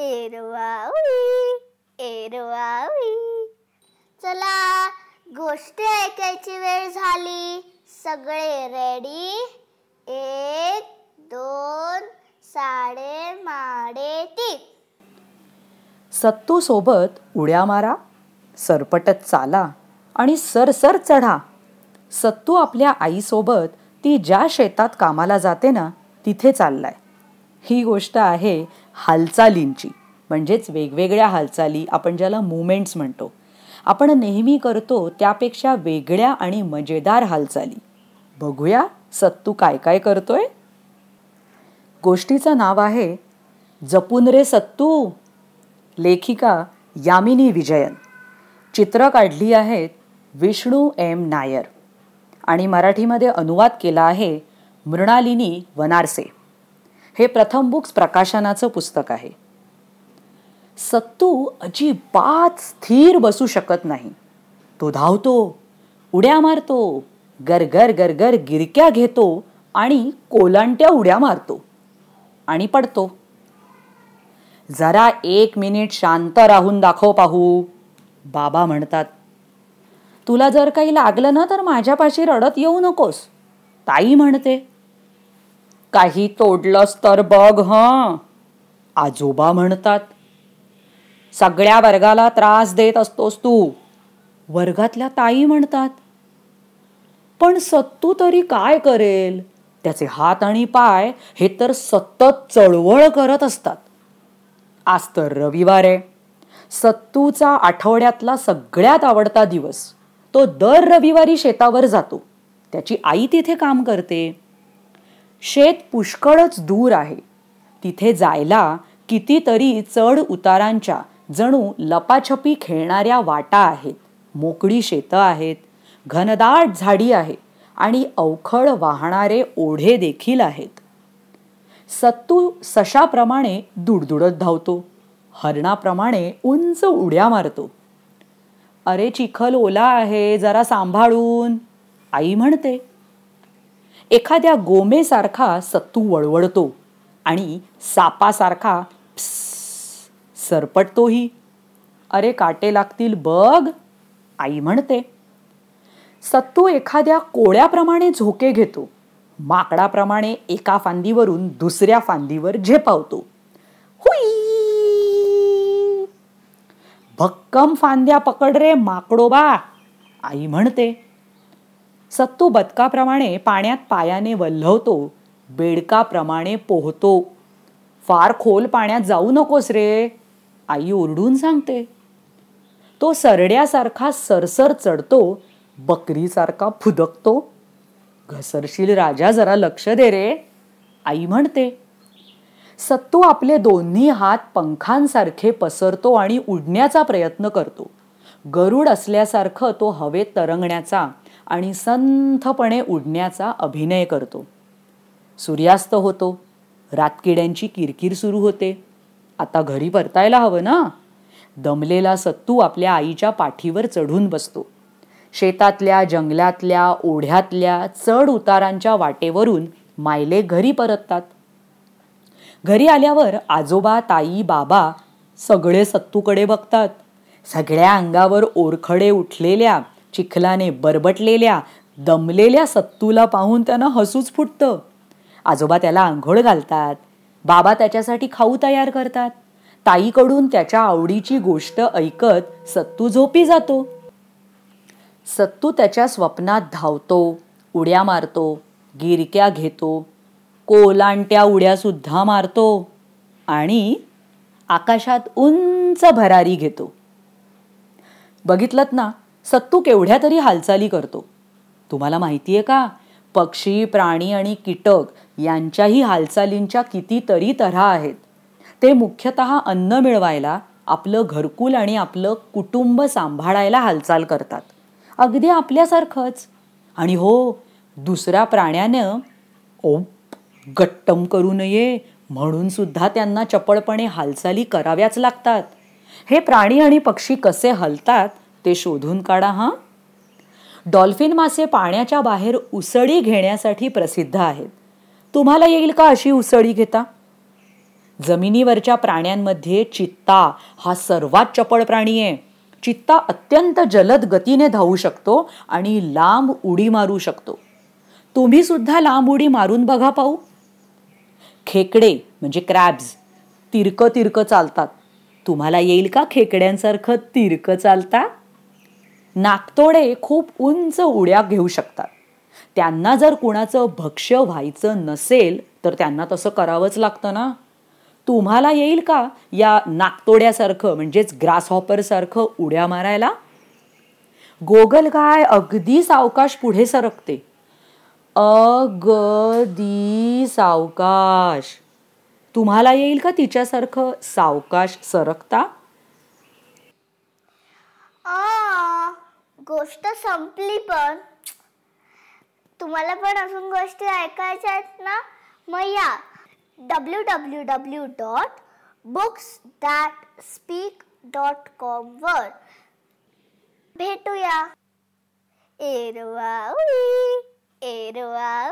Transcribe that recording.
एरवावी एरवावी चला गोष्ट ऐकायची वेळ झाली. सगळे रेडी एक दोन साडे माडे तीन. सत्तू सोबत उड्या मारा सरपटत चाला आणि सरसर चढा. सत्तू आपल्या आईसोबत ती ज्या शेतात कामाला जाते ना तिथे चाललाय. ही गोष्ट आहे हालचालींची म्हणजेच वेगवेगळ्या हालचाली आपण ज्याला मुवमेंट्स म्हणतो. आपण नेहमी करतो त्यापेक्षा वेगळ्या आणि मजेदार हालचाली. बघूया सत्तू काय काय करतोय? गोष्टीचं नाव आहे जपून रे सत्तू! लेखिका यामिनी विजयन. चित्र काढली आहेत विष्णू एम. नायर. आणि मराठीमध्ये अनुवाद केला आहे मृणालिनी वनारसे. हे प्रथम बुक्स प्रकाशनाचं पुस्तक आहे. सत्तू अजिबात स्थिर बसू शकत नाही. तो धावतो उड्या मारतो गरगर गरगर गिरक्या घेतो आणि कोलांट्या उड्या मारतो आणि पडतो. जरा एक मिनिट शांत राहून दाखव पाहू बाबा म्हणतात. तुला जर काही लागलं ना तर माझ्यापाशी रडत येऊ नकोस ताई म्हणते. काही तोडलंस तर बघ हं. आजोबा म्हणतात सगळ्या वर्गाला त्रास देत असतोस तू. वर्गातल्या ताई म्हणतात पण सत्तू तरी काय करेल? त्याचे हात आणि पाय हे तर सतत चळवळ करत असतात. आज तर रविवार आहे. सत्तूचा आठवड्यातला सगळ्यात आवडता दिवस तो दर रविवारी शेतावर जातो. त्याची आई तिथे काम करते. शेत पुष्कळच दूर आहे. तिथे जायला कितीतरी चढ उतारांच्या जणू लपाछपी खेळणाऱ्या वाटा आहेत. मोकळी शेतं आहेत घनदाट झाडी आहे आणि अवखळ वाहणारे ओढे देखील आहेत. सत्तू सशाप्रमाणे दुडदुडत धावतो हरणाप्रमाणे उंच उड्या मारतो. अरे चिखल ओला आहे जरा सांभाळून आई म्हणते. एखाद्या गोमेसारखा सत्तू वळवळतो आणि सापासारखा सरपटतोही. अरे काटे लागतील बघ आई म्हणते. सत्तू एखाद्या कोळ्याप्रमाणे झोके घेतो माकडाप्रमाणे एका फांदीवरून दुसऱ्या फांदीवर झेपावतो. हुई! भक्कम फांद्या पकड रे माकडोबा आई म्हणते. सत्तू बदकाप्रमाणे पाण्यात पायाने वल्हवतो बेडकाप्रमाणे पोहतो. फार खोल पाण्यात जाऊ नकोस रे आई ओरडून सांगते. तो सरड्यासारखा सरसर चढतो बकरीसारखा फुदकतो. घसरशील राजा जरा लक्ष दे रे आई म्हणते. सत्तू आपले दोन्ही हात पंखांसारखे पसरतो आणि उडण्याचा प्रयत्न करतो. गरुड असल्यासारखं तो हवेत तरंगण्याचा. आणि संथपणे उडण्याचा अभिनय करतो. सूर्यास्त होतो. रातकिड्यांची किरकिर सुरू होते. आता घरी परतायला हवं ना? दमलेला सत्तू आपल्या आईच्या पाठीवर चढून बसतो. शेतातल्या जंगलातल्या ओढ्यातल्या चढ उतारांच्या वाटेवरून मायले घरी परततात. घरी आल्यावर आजोबा ताई बाबा सगळे सत्तूकडे बघतात. सगळ्या अंगावर ओरखडे उठलेल्या चिखलाने बरबटलेल्या दमलेल्या सत्तूला पाहून त्यानं हसूच फुटतं. आजोबा त्याला आंघोळ घालतात बाबा त्याच्यासाठी खाऊ तयार करतात. ताईकडून त्याच्या आवडीची गोष्ट ऐकत सत्तू झोपी जातो. सत्तू त्याच्या स्वप्नात धावतो उड्या मारतो गिरक्या घेतो कोलांट्या उड्या सुद्धा मारतो आणि आकाशात उंच भरारी घेतो. बघितलत ना? सत्तू केवढ्या तरी हालचाली करतो. तुम्हाला माहिती आहे का? पक्षी प्राणी आणि कीटक यांच्याही हालचालींच्या कितीतरी तऱ्हा आहेत. ते मुख्यतः अन्न मिळवायला आपलं घरकुल आणि आपलं कुटुंब सांभाळायला हालचाल करतात. अगदी आपल्यासारखंच. आणि हो दुसऱ्या प्राण्यानं ओ गट्टम करू नये म्हणून सुद्धा त्यांना चपळपणे हालचाली कराव्याच लागतात. हे प्राणी आणि पक्षी कसे हलतात ते शोधून काढा हां. डॉल्फिन मासे पाण्याच्या बाहेर उसळी घेण्यासाठी प्रसिद्ध आहेत. तुम्हाला येईल का अशी उसळी घेता? जमिनीवरच्या प्राण्यांमध्ये चित्ता हा सर्वात चपळ प्राणी आहे. चित्ता अत्यंत जलद गतीने धावू शकतो आणि लांब उडी मारू शकतो. तुम्ही सुद्धा लांब उडी मारून बघा पाहू. खेकडे म्हणजे क्रॅब्स तिरकं तिरकं चालतात. तुम्हाला येईल का खेकड्यांसारखं तिरकं चालता? नाकतोडे खूप उंच उड्या घेऊ शकतात. त्यांना जर कुणाचं भक्ष्य व्हायचं नसेल तर त्यांना तसं करावंच लागतं ना? तुम्हाला येईल का या नाकतोड्यासारखं म्हणजेच ग्रासहॉपरसारखं उड्या मारायला? गोगलगाय अगदी सावकाश पुढे सरकते. अगदी सावकाश. तुम्हाला येईल का तिच्यासारखं सावकाश सरकता? गोष्ट संपली पण तुम्हाला पण अजून गोष्टी ऐकायच्या आहेत ना? मग या. W W W dot books that speak dot com वर भेटूया. एरवा एरवावी. एरवा